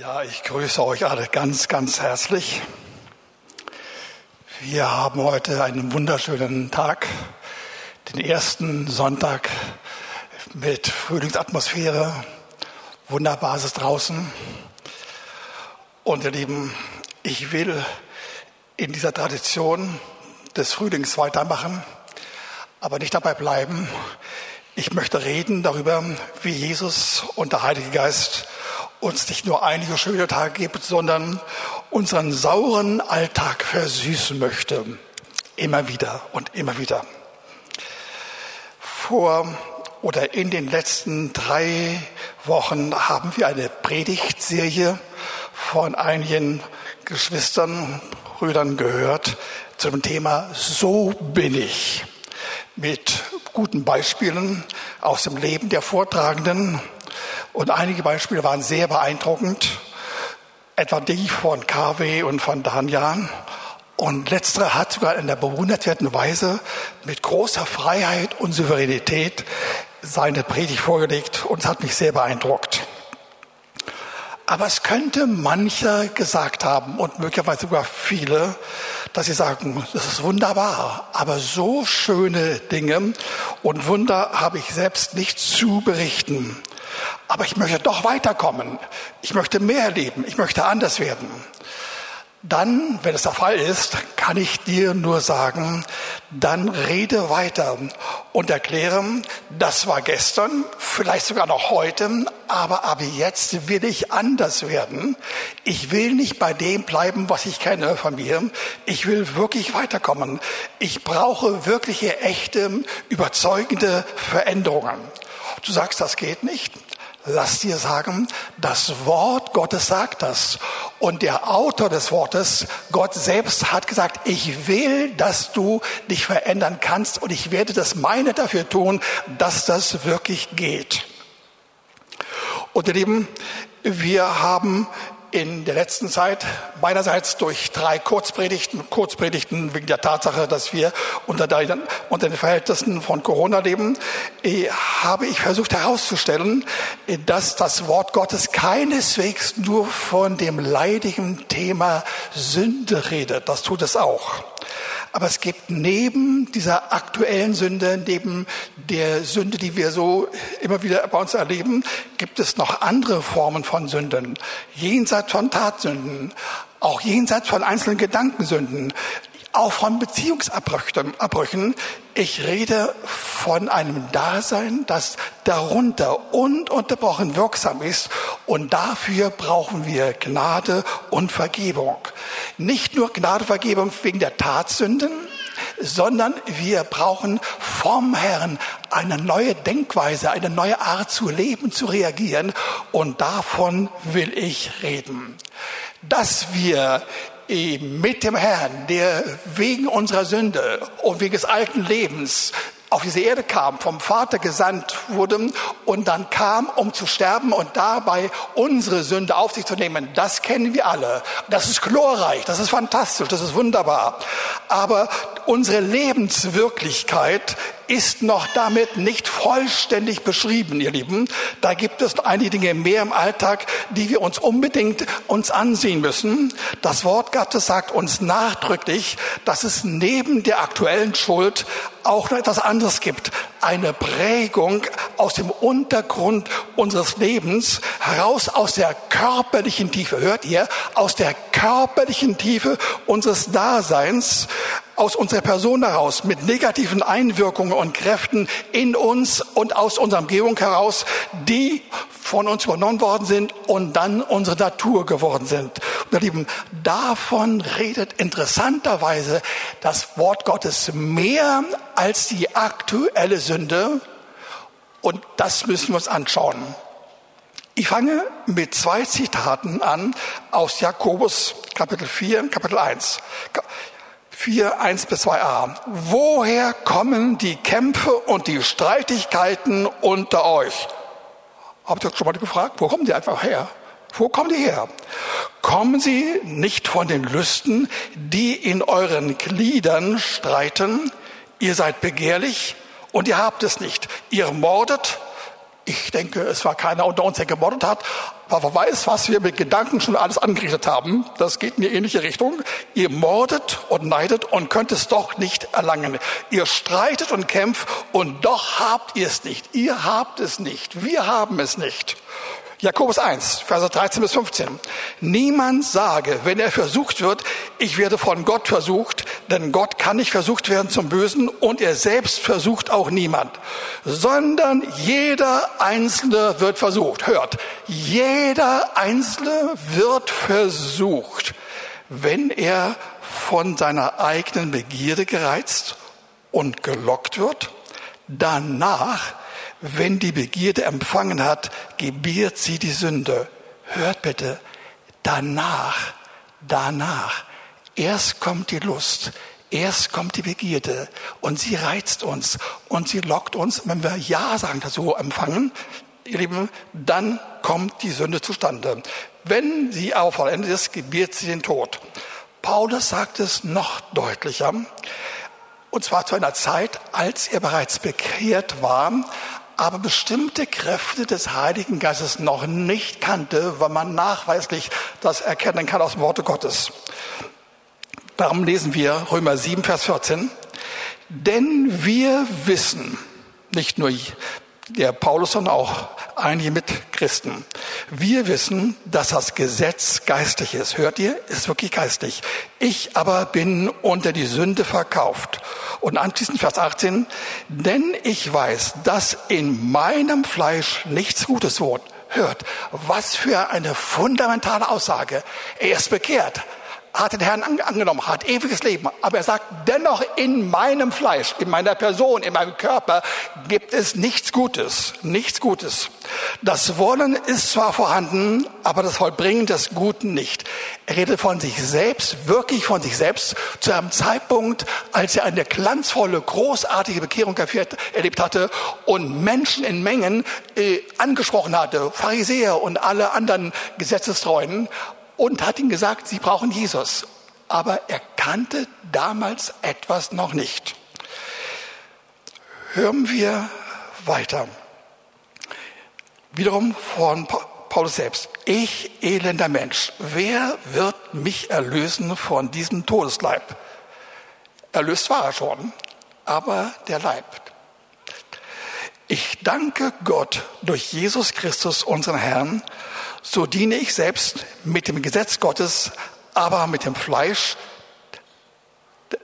Ja, ich grüße euch alle ganz, ganz herzlich. Wir haben heute einen wunderschönen Tag, den ersten Sonntag mit Frühlingsatmosphäre. Wunderbar ist es draußen. Und ihr Lieben, ich will in dieser Tradition des Frühlings weitermachen, aber nicht dabei bleiben. Ich möchte reden darüber, wie Jesus und der Heilige Geist uns nicht nur einige schöne Tage gibt, sondern unseren sauren Alltag versüßen möchte. Immer wieder und immer wieder. Vor oder in den letzten drei Wochen haben wir eine Predigtserie von einigen Geschwistern, Brüdern gehört zum Thema So bin ich. Mit guten Beispielen aus dem Leben der Vortragenden und einige Beispiele waren sehr beeindruckend, etwa die von KW und von Danian. Und letztere hat sogar in der bewundernswerten Weise mit großer Freiheit und Souveränität seine Predigt vorgelegt und es hat mich sehr beeindruckt. Aber es könnte mancher gesagt haben und möglicherweise sogar viele, dass sie sagen, das ist wunderbar, aber so schöne Dinge und Wunder habe ich selbst nicht zu berichten. Aber ich möchte doch weiterkommen. Ich möchte mehr erleben. Ich möchte anders werden. Dann, wenn es der Fall ist, kann ich dir nur sagen, dann rede weiter und erkläre, das war gestern, vielleicht sogar noch heute, aber ab jetzt will ich anders werden. Ich will nicht bei dem bleiben, was ich kenne von mir. Ich will wirklich weiterkommen. Ich brauche wirkliche, echte, überzeugende Veränderungen. Du sagst, das geht nicht. Lass dir sagen, das Wort Gottes sagt das. Und der Autor des Wortes, Gott selbst, hat gesagt, ich will, dass du dich verändern kannst und ich werde das meine dafür tun, dass das wirklich geht. Und ihr Lieben, wir haben in der letzten Zeit meinerseits durch drei Kurzpredigten, Kurzpredigten wegen der Tatsache, dass wir unter den, Verhältnissen von Corona leben, habe ich versucht herauszustellen, dass das Wort Gottes keineswegs nur von dem leidigen Thema Sünde redet. Das tut es auch. Aber es gibt neben dieser aktuellen Sünde, neben der Sünde, die wir so immer wieder bei uns erleben, gibt es noch andere Formen von Sünden. Jenseits von Tatsünden, auch jenseits von einzelnen Gedankensünden, auch von Beziehungsabbrüchen. Ich rede von einem Dasein, das darunter ununterbrochen wirksam ist. Und dafür brauchen wir Gnade und Vergebung. Nicht nur Gnade und Vergebung wegen der Tatsünden, sondern wir brauchen vom Herrn eine neue Denkweise, eine neue Art zu leben, zu reagieren. Und davon will ich reden. Dass wir mit dem Herrn, der wegen unserer Sünde und wegen des alten Lebens auf diese Erde kam, vom Vater gesandt wurde und dann kam, um zu sterben und dabei unsere Sünde auf sich zu nehmen. Das kennen wir alle. Das ist glorreich, das ist fantastisch, das ist wunderbar. Aber unsere Lebenswirklichkeit ist noch damit nicht vollständig beschrieben, ihr Lieben. Da gibt es einige Dinge mehr im Alltag, die wir uns unbedingt uns ansehen müssen. Das Wort Gottes sagt uns nachdrücklich, dass es neben der aktuellen Schuld auch noch etwas anderes gibt. Eine Prägung aus dem Untergrund unseres Lebens, heraus aus der körperlichen Tiefe. Hört ihr? Aus der körperlichen Tiefe unseres Daseins aus unserer Person heraus, mit negativen Einwirkungen und Kräften in uns und aus unserer Umgebung heraus, die von uns übernommen worden sind und dann unsere Natur geworden sind. Und ihr Lieben, davon redet interessanterweise das Wort Gottes mehr als die aktuelle Sünde. Und das müssen wir uns anschauen. Ich fange mit zwei Zitaten an aus Jakobus Kapitel 4, Kapitel 1. 4, 1 bis 2a. Woher kommen die Kämpfe und die Streitigkeiten unter euch? Habt ihr schon mal gefragt? Wo kommen die einfach her? Wo kommen die her? Kommen sie nicht von den Lüsten, die in euren Gliedern streiten? Ihr seid begehrlich und ihr habt es nicht. Ihr mordet. Ich denke, es war keiner unter uns, der gemordet hat. weil wer weiß, was wir mit Gedanken schon alles angerichtet haben. Das geht in die ähnliche Richtung. Ihr mordet und neidet und könnt es doch nicht erlangen. Ihr streitet und kämpft und doch habt ihr es nicht. Ihr habt es nicht. Wir haben es nicht. Jakobus 1, Verse 13 bis 15. Niemand sage, wenn er versucht wird, ich werde von Gott versucht, denn Gott kann nicht versucht werden zum Bösen und er selbst versucht auch niemand, sondern jeder Einzelne wird versucht. Hört, jeder Einzelne wird versucht, wenn er von seiner eigenen Begierde gereizt und gelockt wird, danach wenn die Begierde empfangen hat, gebiert sie die Sünde. Hört bitte, danach, danach, erst kommt die Lust, erst kommt die Begierde und sie reizt uns und sie lockt uns. Wenn wir Ja sagen, dazu empfangen, ihr Lieben, dann kommt die Sünde zustande. Wenn sie aber vollendet ist, gebiert sie den Tod. Paulus sagt es noch deutlicher. Und zwar zu einer Zeit, als er bereits bekehrt war, aber bestimmte Kräfte des Heiligen Geistes noch nicht kannte, weil man nachweislich das erkennen kann aus dem Worte Gottes. Darum lesen wir Römer 7, Vers 14. Denn wir wissen, nicht nur der Paulus, sondern auch einige Mitchristen. Wir wissen, dass das Gesetz geistlich ist. Hört ihr? Ist wirklich geistlich. Ich aber bin unter die Sünde verkauft. Und anschließend Vers 18. Denn ich weiß, dass in meinem Fleisch nichts Gutes wohnt. Hört, was für eine fundamentale Aussage. Er ist bekehrt hat den Herrn angenommen, hat ewiges Leben. Aber er sagt, dennoch in meinem Fleisch, in meiner Person, in meinem Körper gibt es nichts Gutes, nichts Gutes. Das Wollen ist zwar vorhanden, aber das Vollbringen des Guten nicht. Er redet von sich selbst, wirklich von sich selbst, zu einem Zeitpunkt, als er eine glanzvolle, großartige Bekehrung erlebt hatte und Menschen in Mengen äh, angesprochen hatte, Pharisäer und alle anderen Gesetzestreuen und hat ihm gesagt, sie brauchen Jesus. Aber er kannte damals etwas noch nicht. Hören wir weiter. Wiederum von Paulus selbst. Ich, elender Mensch, wer wird mich erlösen von diesem Todesleib? Erlöst war er schon, aber der Leib. Ich danke Gott durch Jesus Christus, unseren Herrn, so diene ich selbst mit dem Gesetz Gottes, aber mit dem Fleisch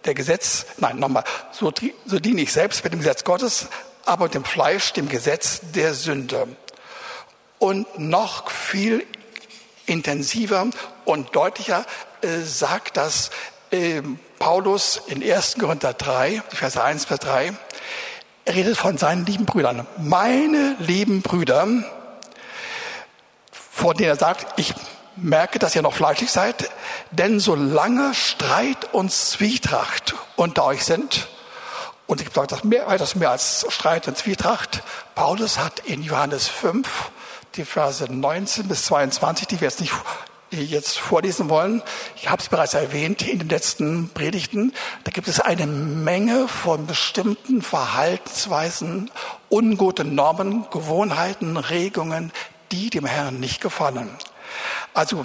der Gesetz, nein, nochmal, so, so diene ich selbst mit dem Gesetz Gottes, aber mit dem Fleisch dem Gesetz der Sünde. Und noch viel intensiver und deutlicher äh, sagt das äh, Paulus in 1. Korinther 3, Vers 1 bis 3. Er redet von seinen lieben Brüdern. Meine lieben Brüder, vor denen er sagt, ich merke, dass ihr noch fleischlich seid, denn solange Streit und Zwietracht unter euch sind, und ich sage das mehr, weitaus mehr als Streit und Zwietracht, Paulus hat in Johannes 5, die Verse 19 bis 22, die wir jetzt nicht jetzt vorlesen wollen. Ich habe es bereits erwähnt in den letzten Predigten. Da gibt es eine Menge von bestimmten Verhaltensweisen, ungute Normen, Gewohnheiten, Regungen, die dem Herrn nicht gefallen. Also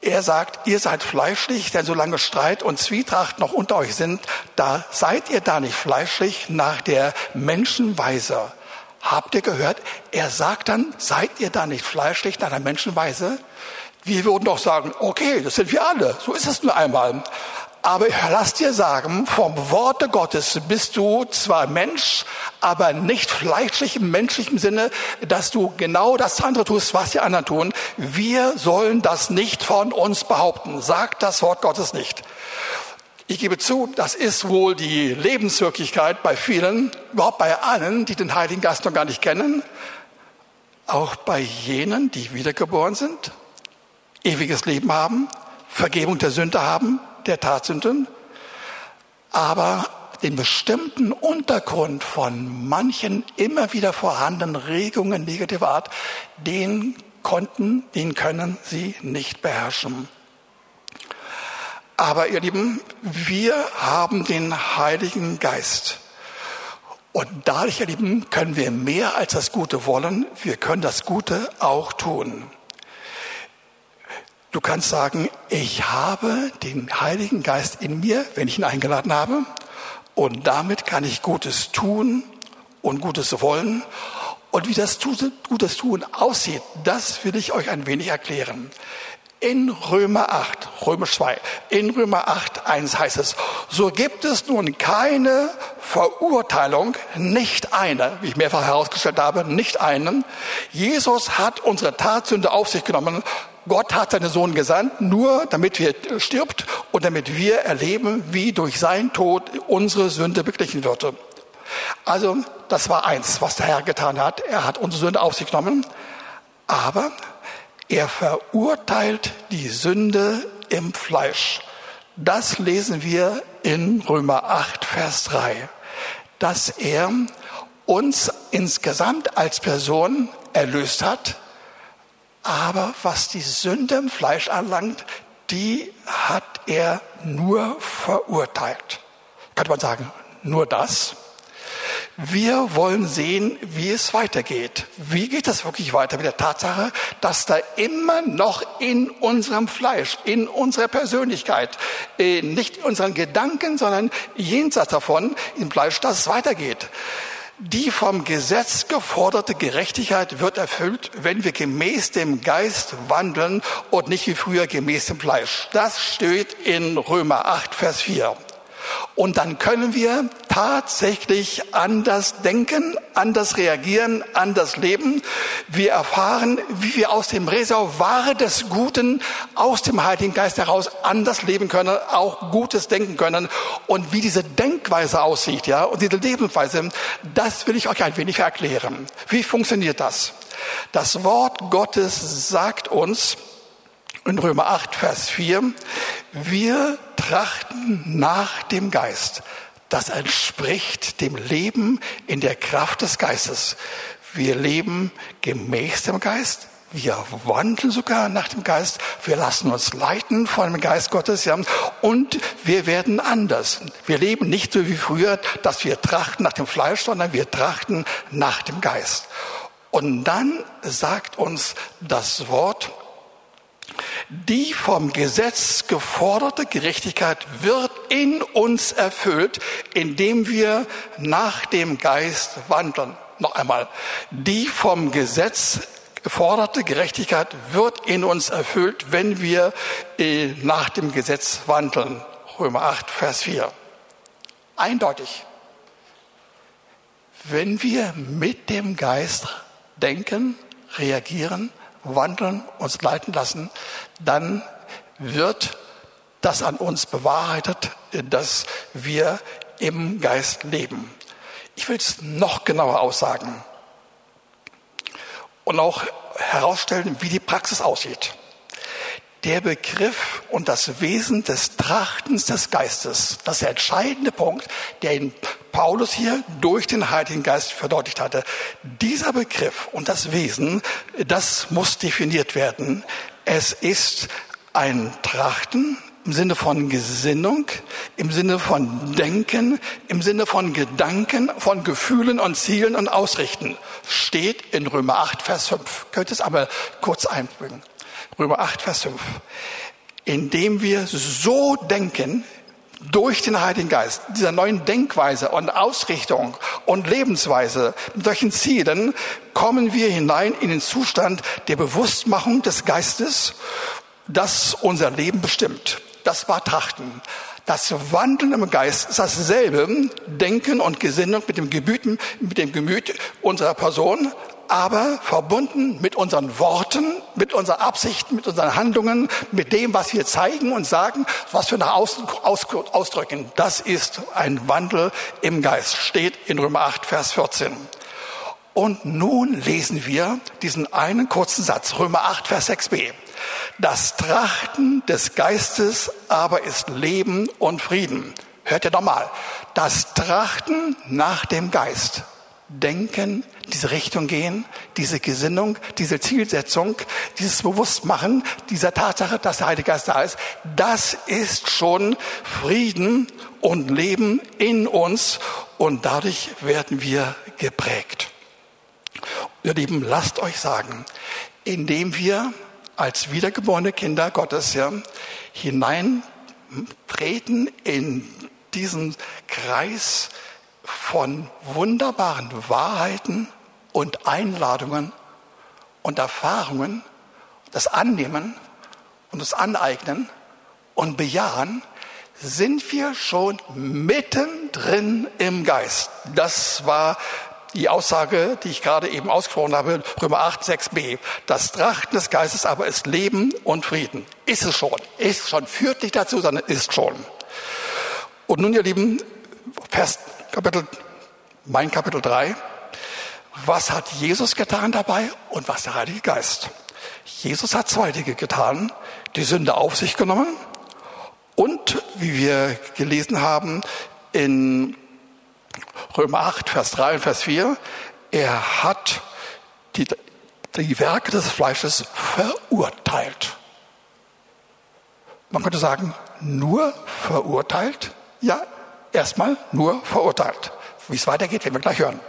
er sagt, ihr seid fleischlich, denn solange Streit und Zwietracht noch unter euch sind, da seid ihr da nicht fleischlich nach der Menschenweise. Habt ihr gehört? Er sagt dann, seid ihr da nicht fleischlich nach der Menschenweise? Wir würden doch sagen, okay, das sind wir alle, so ist es nur einmal. Aber lass dir sagen, vom Worte Gottes bist du zwar Mensch, aber nicht fleischlich im menschlichen Sinne, dass du genau das andere tust, was die anderen tun. Wir sollen das nicht von uns behaupten. Sagt das Wort Gottes nicht. Ich gebe zu, das ist wohl die Lebenswirklichkeit bei vielen, überhaupt bei allen, die den Heiligen Geist noch gar nicht kennen. Auch bei jenen, die wiedergeboren sind, ewiges Leben haben, Vergebung der Sünde haben, der Tatsünden, aber den bestimmten Untergrund von manchen immer wieder vorhandenen Regungen negativer Art, den konnten, den können sie nicht beherrschen. Aber ihr Lieben, wir haben den Heiligen Geist. Und dadurch, ihr Lieben, können wir mehr als das Gute wollen. Wir können das Gute auch tun. Du kannst sagen, ich habe den Heiligen Geist in mir, wenn ich ihn eingeladen habe. Und damit kann ich Gutes tun und Gutes wollen. Und wie das Gutes tun aussieht, das will ich euch ein wenig erklären. In Römer 8, Römer 2, in Römer 8, 1 heißt es, so gibt es nun keine Verurteilung, nicht eine, wie ich mehrfach herausgestellt habe, nicht einen. Jesus hat unsere Tatsünde auf sich genommen. Gott hat seinen Sohn gesandt, nur damit wir stirbt und damit wir erleben, wie durch sein Tod unsere Sünde beglichen wird. Also, das war eins, was der Herr getan hat. Er hat unsere Sünde auf sich genommen. Aber er verurteilt die Sünde im Fleisch. Das lesen wir in Römer 8, Vers 3, dass er uns insgesamt als Person erlöst hat, aber was die Sünde im Fleisch anlangt, die hat er nur verurteilt. Könnte man sagen, nur das? Wir wollen sehen, wie es weitergeht. Wie geht es wirklich weiter mit der Tatsache, dass da immer noch in unserem Fleisch, in unserer Persönlichkeit, äh, nicht in unseren Gedanken, sondern jenseits davon im Fleisch, dass es weitergeht. Die vom Gesetz geforderte Gerechtigkeit wird erfüllt, wenn wir gemäß dem Geist wandeln und nicht wie früher gemäß dem Fleisch. Das steht in Römer 8, Vers 4. Und dann können wir tatsächlich anders denken, anders reagieren, anders leben. Wir erfahren, wie wir aus dem Reservoir des Guten, aus dem Heiligen Geist heraus anders leben können, auch Gutes denken können. Und wie diese Denkweise aussieht, ja, und diese Lebensweise, das will ich euch ein wenig erklären. Wie funktioniert das? Das Wort Gottes sagt uns, in Römer 8, Vers 4, wir trachten nach dem Geist. Das entspricht dem Leben in der Kraft des Geistes. Wir leben gemäß dem Geist. Wir wandeln sogar nach dem Geist. Wir lassen uns leiten von dem Geist Gottes, ja. Und wir werden anders. Wir leben nicht so wie früher, dass wir trachten nach dem Fleisch, sondern wir trachten nach dem Geist. Und dann sagt uns das Wort, die vom Gesetz geforderte Gerechtigkeit wird in uns erfüllt, indem wir nach dem Geist wandeln. Noch einmal, die vom Gesetz geforderte Gerechtigkeit wird in uns erfüllt, wenn wir äh, nach dem Gesetz wandeln. Römer 8, Vers 4. Eindeutig. Wenn wir mit dem Geist denken, reagieren, wandeln, uns leiten lassen, dann wird das an uns bewahrheitet, dass wir im Geist leben. Ich will es noch genauer aussagen und auch herausstellen, wie die Praxis aussieht. Der Begriff und das Wesen des Trachtens des Geistes, das ist der entscheidende Punkt, der in Paulus hier durch den Heiligen Geist verdeutlicht hatte. Dieser Begriff und das Wesen, das muss definiert werden. Es ist ein Trachten im Sinne von Gesinnung, im Sinne von Denken, im Sinne von Gedanken, von Gefühlen und Zielen und Ausrichten. Steht in Römer 8, Vers 5. Könnt es aber kurz einbringen. Römer 8, Vers 5. Indem wir so denken, durch den Heiligen Geist, dieser neuen Denkweise und Ausrichtung und Lebensweise, mit solchen Zielen kommen wir hinein in den Zustand der Bewusstmachung des Geistes, das unser Leben bestimmt. Das war Trachten. Das Wandeln im Geist ist dasselbe Denken und Gesinnung mit dem Gemüt, mit dem Gemüt unserer Person, aber verbunden mit unseren Worten, mit unseren Absichten, mit unseren Handlungen, mit dem, was wir zeigen und sagen, was wir nach außen ausdrücken. Das ist ein Wandel im Geist, steht in Römer 8, Vers 14. Und nun lesen wir diesen einen kurzen Satz, Römer 8, Vers 6b. Das Trachten des Geistes aber ist Leben und Frieden. Hört ihr nochmal. Das Trachten nach dem Geist. Denken, diese Richtung gehen, diese Gesinnung, diese Zielsetzung, dieses Bewusstmachen dieser Tatsache, dass der Heilige Geist da ist, das ist schon Frieden und Leben in uns und dadurch werden wir geprägt. Ihr Lieben, lasst euch sagen, indem wir als wiedergeborene Kinder Gottes ja, hineintreten in diesen Kreis von wunderbaren Wahrheiten und Einladungen und Erfahrungen, das Annehmen und das Aneignen und Bejahen, sind wir schon mittendrin im Geist. Das war die Aussage, die ich gerade eben ausgesprochen habe, Römer 8, 6b. Das Trachten des Geistes aber ist Leben und Frieden. Ist es schon. Ist schon. Führt nicht dazu, sondern ist schon. Und nun, ihr Lieben, Vers, Kapitel, mein Kapitel 3. Was hat Jesus getan dabei und was der Heilige Geist? Jesus hat zwei Dinge getan. Die Sünde auf sich genommen und, wie wir gelesen haben, in Römer 8, Vers 3 und Vers 4, er hat die, die Werke des Fleisches verurteilt. Man könnte sagen, nur verurteilt? Ja, erstmal nur verurteilt. Wie es weitergeht, werden wir gleich hören.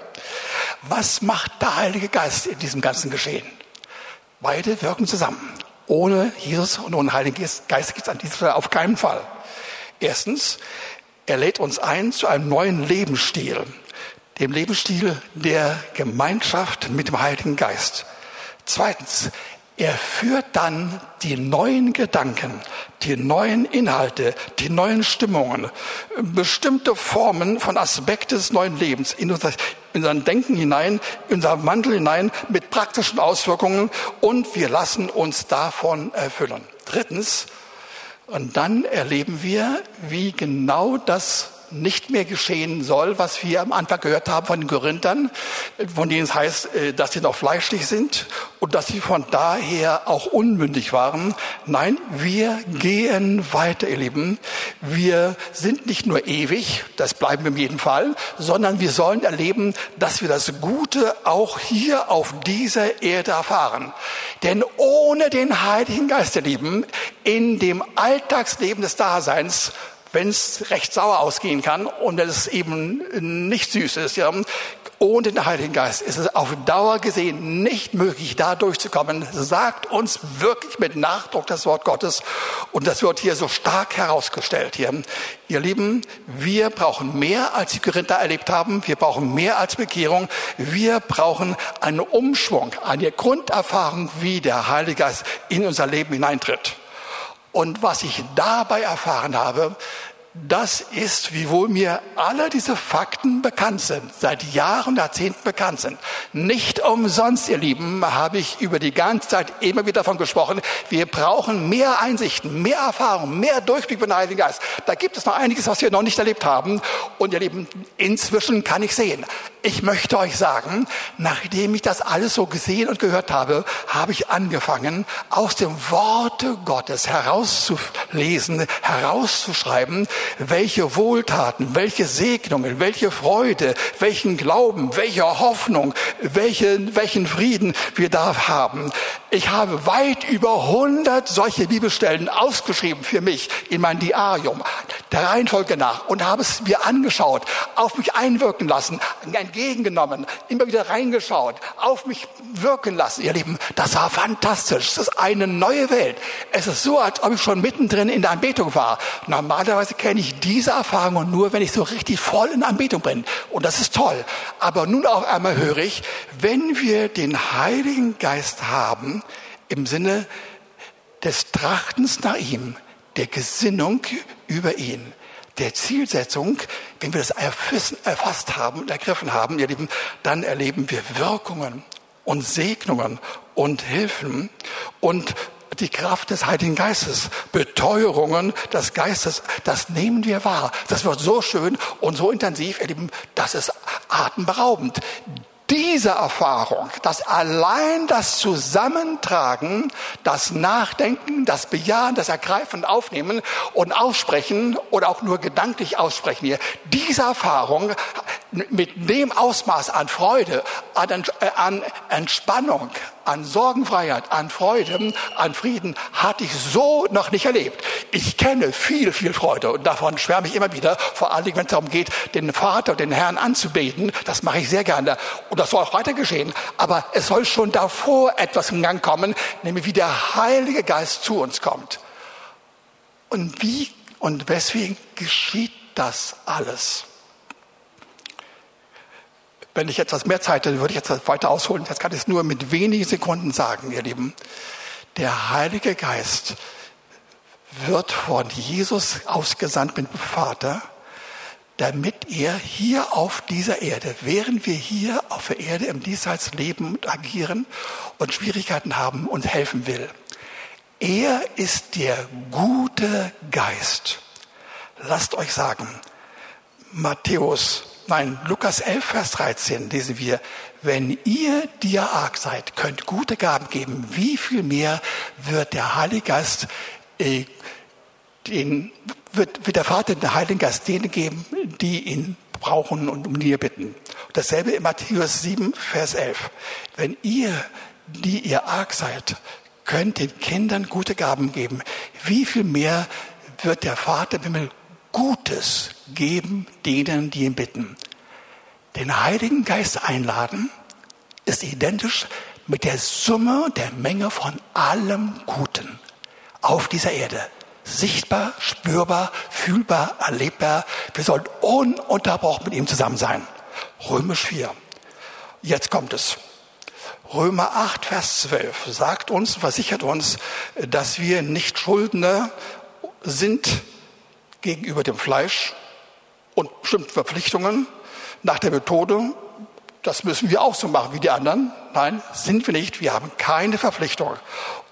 Was macht der Heilige Geist in diesem ganzen Geschehen? Beide wirken zusammen. Ohne Jesus und ohne Heiligen Geist gibt es an dieser Stelle auf keinen Fall. Erstens, er lädt uns ein zu einem neuen Lebensstil, dem Lebensstil der Gemeinschaft mit dem Heiligen Geist. Zweitens, er führt dann die neuen Gedanken, die neuen Inhalte, die neuen Stimmungen, bestimmte Formen von Aspekten des neuen Lebens in unser, in unser Denken hinein, in unser Wandel hinein mit praktischen Auswirkungen und wir lassen uns davon erfüllen. Drittens, und dann erleben wir, wie genau das nicht mehr geschehen soll, was wir am Anfang gehört haben von den Korinthern, von denen es heißt, äh, dass sie noch fleischlich sind und dass sie von daher auch unmündig waren. Nein, wir gehen weiter, ihr Lieben. Wir sind nicht nur ewig, das bleiben wir in jedem Fall, sondern wir sollen erleben, dass wir das Gute auch hier auf dieser Erde erfahren. Denn ohne den Heiligen Geist, ihr Lieben, in dem Alltagsleben des Daseins wenn es recht sauer ausgehen kann und wenn es eben nicht süß ist, ja, ohne den Heiligen Geist ist es auf Dauer gesehen nicht möglich, da durchzukommen. Sagt uns wirklich mit Nachdruck das Wort Gottes. Und das wird hier so stark herausgestellt hier. Ihr Lieben, wir brauchen mehr, als die Korinther erlebt haben. Wir brauchen mehr als Bekehrung. Wir brauchen einen Umschwung, eine Grunderfahrung, wie der Heilige Geist in unser Leben hineintritt. Und was ich dabei erfahren habe, das ist, wiewohl mir alle diese Fakten bekannt sind, seit Jahren, Jahrzehnten bekannt sind. Nicht umsonst, ihr Lieben, habe ich über die ganze Zeit immer wieder davon gesprochen, wir brauchen mehr Einsichten, mehr Erfahrung, mehr Durchblick mit dem Heiligen Geist. Da gibt es noch einiges, was wir noch nicht erlebt haben. Und ihr Lieben, inzwischen kann ich sehen. Ich möchte euch sagen, nachdem ich das alles so gesehen und gehört habe, habe ich angefangen, aus dem Worte Gottes herauszulesen, herauszuschreiben, welche Wohltaten, welche Segnungen, welche Freude, welchen Glauben, welche Hoffnung, welche, welchen Frieden wir da haben. Ich habe weit über 100 solche Bibelstellen ausgeschrieben für mich in mein Diarium, der Reihenfolge nach, und habe es mir angeschaut, auf mich einwirken lassen, entgegengenommen, immer wieder reingeschaut, auf mich wirken lassen. Ihr Lieben, das war fantastisch. Es ist eine neue Welt. Es ist so, als ob ich schon mittendrin in der Anbetung war. Normalerweise kenne ich diese Erfahrung nur, wenn ich so richtig voll in Anbetung bin. Und das ist toll. Aber nun auch einmal höre ich, wenn wir den Heiligen Geist haben, im Sinne des Trachtens nach ihm, der Gesinnung über ihn, der Zielsetzung, wenn wir das erfasst haben und ergriffen haben, ihr Lieben, dann erleben wir Wirkungen und Segnungen und Hilfen und die Kraft des Heiligen Geistes, Beteuerungen des Geistes, das nehmen wir wahr. Das wird so schön und so intensiv, ihr Lieben, das ist atemberaubend diese Erfahrung, dass allein das Zusammentragen, das Nachdenken, das Bejahen, das Ergreifen, Aufnehmen und Aussprechen oder auch nur gedanklich aussprechen hier, diese Erfahrung mit dem Ausmaß an Freude, an, äh, an Entspannung, an Sorgenfreiheit, an Freude, an Frieden hatte ich so noch nicht erlebt. Ich kenne viel, viel Freude und davon schwärme ich immer wieder, vor allen Dingen, wenn es darum geht, den Vater den Herrn anzubeten. Das mache ich sehr gerne und das soll auch weiter geschehen. Aber es soll schon davor etwas in Gang kommen, nämlich wie der Heilige Geist zu uns kommt. Und wie und weswegen geschieht das alles? Wenn ich etwas mehr Zeit hätte, würde ich jetzt weiter ausholen. Jetzt kann ich es nur mit wenigen Sekunden sagen, ihr Lieben. Der Heilige Geist wird von Jesus ausgesandt mit dem Vater, damit er hier auf dieser Erde, während wir hier auf der Erde im Diesseits leben und agieren und Schwierigkeiten haben, uns helfen will. Er ist der gute Geist. Lasst euch sagen, Matthäus, nein, Lukas 11, Vers 13 lesen wir, wenn ihr, die ihr arg seid, könnt gute Gaben geben, wie viel mehr wird der Heilige Geist, äh, den, wird, wird der Vater den Heiligen Geist denen geben, die ihn brauchen und um ihr bitten. Dasselbe in Matthäus 7, Vers 11. Wenn ihr, die ihr arg seid, könnt den Kindern gute Gaben geben, wie viel mehr wird der Vater im Himmel Gutes geben denen, die ihn bitten. Den Heiligen Geist einladen ist identisch mit der Summe der Menge von allem Guten auf dieser Erde. Sichtbar, spürbar, fühlbar, erlebbar. Wir sollen ununterbrochen mit ihm zusammen sein. Römisch 4. Jetzt kommt es. Römer 8, Vers 12 sagt uns, versichert uns, dass wir nicht Schuldner sind gegenüber dem Fleisch und bestimmten Verpflichtungen nach der Methode, das müssen wir auch so machen wie die anderen. Nein, sind wir nicht. Wir haben keine Verpflichtung.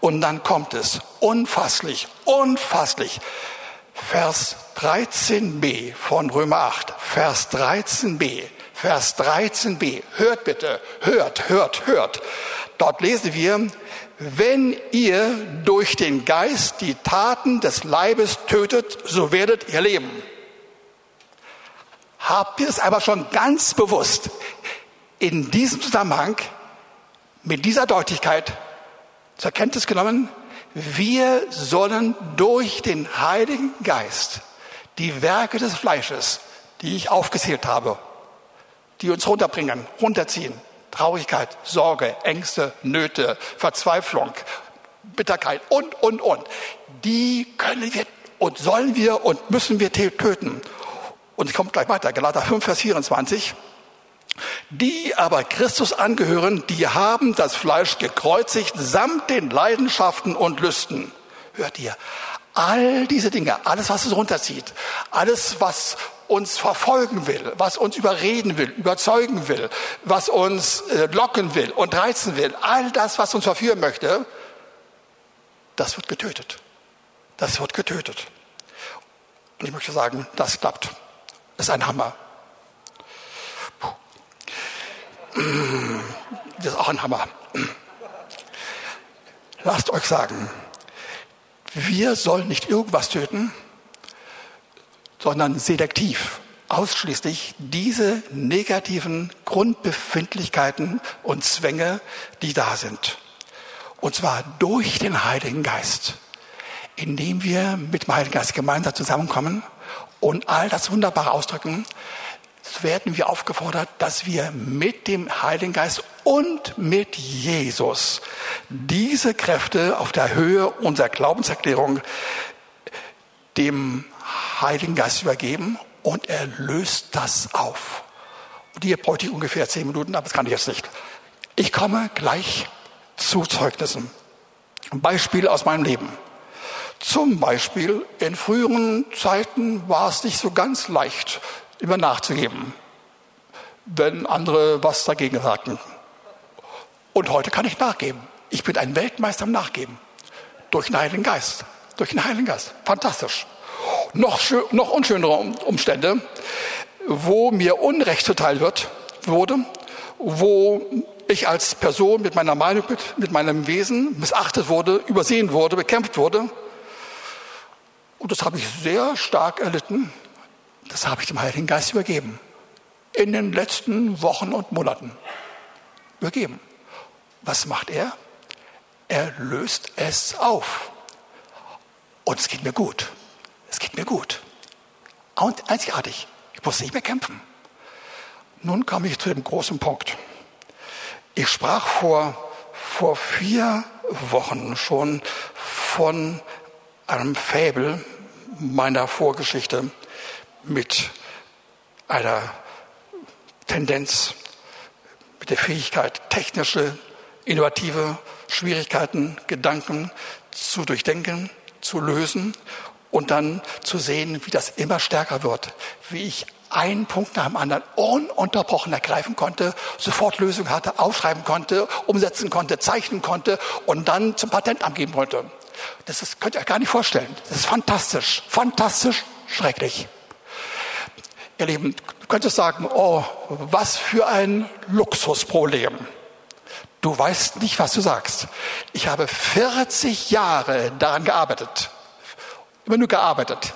Und dann kommt es unfasslich, unfasslich. Vers 13b von Römer 8, Vers 13b. Vers 13b. Hört bitte, hört, hört, hört. Dort lesen wir, wenn ihr durch den Geist die Taten des Leibes tötet, so werdet ihr leben. Habt ihr es aber schon ganz bewusst in diesem Zusammenhang mit dieser Deutlichkeit zur Kenntnis genommen? Wir sollen durch den Heiligen Geist die Werke des Fleisches, die ich aufgezählt habe, die uns runterbringen, runterziehen. Traurigkeit, Sorge, Ängste, Nöte, Verzweiflung, Bitterkeit und, und, und. Die können wir und sollen wir und müssen wir töten. Und ich komme gleich weiter, Galater 5, Vers 24. Die aber Christus angehören, die haben das Fleisch gekreuzigt samt den Leidenschaften und Lüsten. Hört ihr? All diese Dinge, alles, was es runterzieht, alles, was uns verfolgen will, was uns überreden will, überzeugen will, was uns äh, locken will und reizen will, all das, was uns verführen möchte, das wird getötet. Das wird getötet. Und ich möchte sagen, das klappt. Das ist ein Hammer. Das ist auch ein Hammer. Lasst euch sagen, wir sollen nicht irgendwas töten, sondern selektiv, ausschließlich diese negativen Grundbefindlichkeiten und Zwänge, die da sind. Und zwar durch den Heiligen Geist, indem wir mit dem Heiligen Geist gemeinsam zusammenkommen und all das Wunderbare ausdrücken, werden wir aufgefordert, dass wir mit dem Heiligen Geist und mit Jesus diese Kräfte auf der Höhe unserer Glaubenserklärung dem Heiligen Geist übergeben und er löst das auf. Und hier bräuchte ich ungefähr zehn Minuten, aber das kann ich jetzt nicht. Ich komme gleich zu Zeugnissen. Ein Beispiel aus meinem Leben. Zum Beispiel in früheren Zeiten war es nicht so ganz leicht, immer nachzugeben, wenn andere was dagegen sagten. Und heute kann ich nachgeben. Ich bin ein Weltmeister im Nachgeben. Durch den Heiligen Geist. Durch den Heiligen Geist. Fantastisch. Noch, noch unschönere Umstände, wo mir Unrecht zuteil wird, wurde, wo ich als Person mit meiner Meinung, mit, mit meinem Wesen missachtet wurde, übersehen wurde, bekämpft wurde. Und das habe ich sehr stark erlitten. Das habe ich dem Heiligen Geist übergeben. in den letzten Wochen und Monaten übergeben. Was macht er? Er löst es auf. Und es geht mir gut. Es geht mir gut. Und einzigartig. Ich muss nicht mehr kämpfen. Nun komme ich zu dem großen Punkt. Ich sprach vor, vor vier Wochen schon von einem Fabel meiner Vorgeschichte mit einer Tendenz, mit der Fähigkeit, technische, innovative Schwierigkeiten, Gedanken zu durchdenken, zu lösen und dann zu sehen, wie das immer stärker wird, wie ich einen Punkt nach dem anderen ununterbrochen ergreifen konnte, sofort Lösungen hatte, aufschreiben konnte, umsetzen konnte, zeichnen konnte und dann zum Patentamt geben konnte. Das ist, könnt ihr euch gar nicht vorstellen. Das ist fantastisch, fantastisch, schrecklich. Ihr Lieben, du könntest sagen, oh, was für ein Luxusproblem. Du weißt nicht, was du sagst. Ich habe 40 Jahre daran gearbeitet. Immer nur gearbeitet.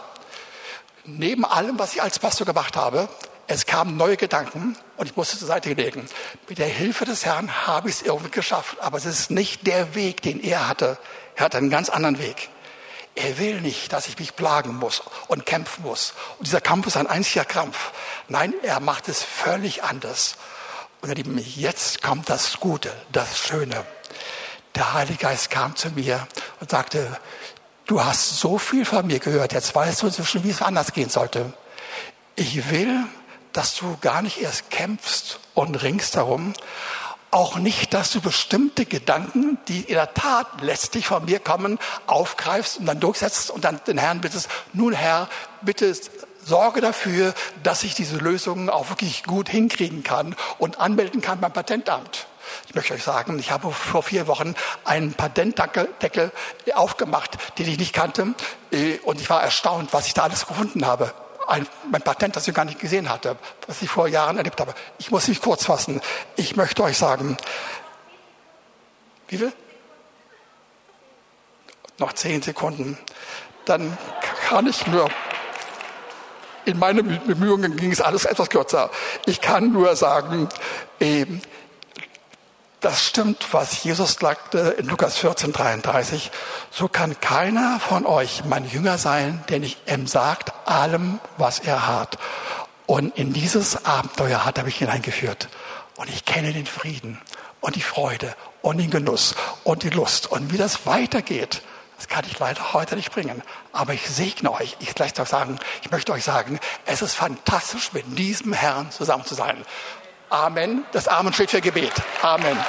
Neben allem, was ich als Pastor gemacht habe, es kamen neue Gedanken und ich musste zur Seite legen. Mit der Hilfe des Herrn habe ich es irgendwie geschafft. Aber es ist nicht der Weg, den er hatte. Er hat einen ganz anderen Weg. Er will nicht, dass ich mich plagen muss und kämpfen muss. Und dieser Kampf ist ein einziger Krampf. Nein, er macht es völlig anders. Und ihr Lieben, jetzt kommt das Gute, das Schöne. Der Heilige Geist kam zu mir und sagte, du hast so viel von mir gehört, jetzt weißt du inzwischen, wie es anders gehen sollte. Ich will, dass du gar nicht erst kämpfst und ringst darum, auch nicht, dass du bestimmte Gedanken, die in der Tat letztlich von mir kommen, aufgreifst und dann durchsetzt und dann den Herrn bittest, nun Herr, bitte sorge dafür, dass ich diese Lösungen auch wirklich gut hinkriegen kann und anmelden kann beim Patentamt. Ich möchte euch sagen, ich habe vor vier Wochen einen Patentdeckel aufgemacht, den ich nicht kannte. Äh, und ich war erstaunt, was ich da alles gefunden habe. Ein, mein Patent, das ich gar nicht gesehen hatte, was ich vor Jahren erlebt habe. Ich muss mich kurz fassen. Ich möchte euch sagen, wie viel? Noch zehn Sekunden. Dann kann ich nur in meinen Bemühungen ging es alles etwas kürzer. Ich kann nur sagen, ähm, das stimmt, was Jesus sagte in Lukas 14, 33. So kann keiner von euch mein Jünger sein, der nicht ihm sagt allem, was er hat. Und in dieses Abenteuer hat er mich hineingeführt. Und ich kenne den Frieden und die Freude und den Genuss und die Lust und wie das weitergeht. Das kann ich leider heute nicht bringen. Aber ich segne euch. Ich, gleich sagen, ich möchte euch sagen, es ist fantastisch, mit diesem Herrn zusammen zu sein. Amen. Das Amen steht für Gebet. Amen. Amen.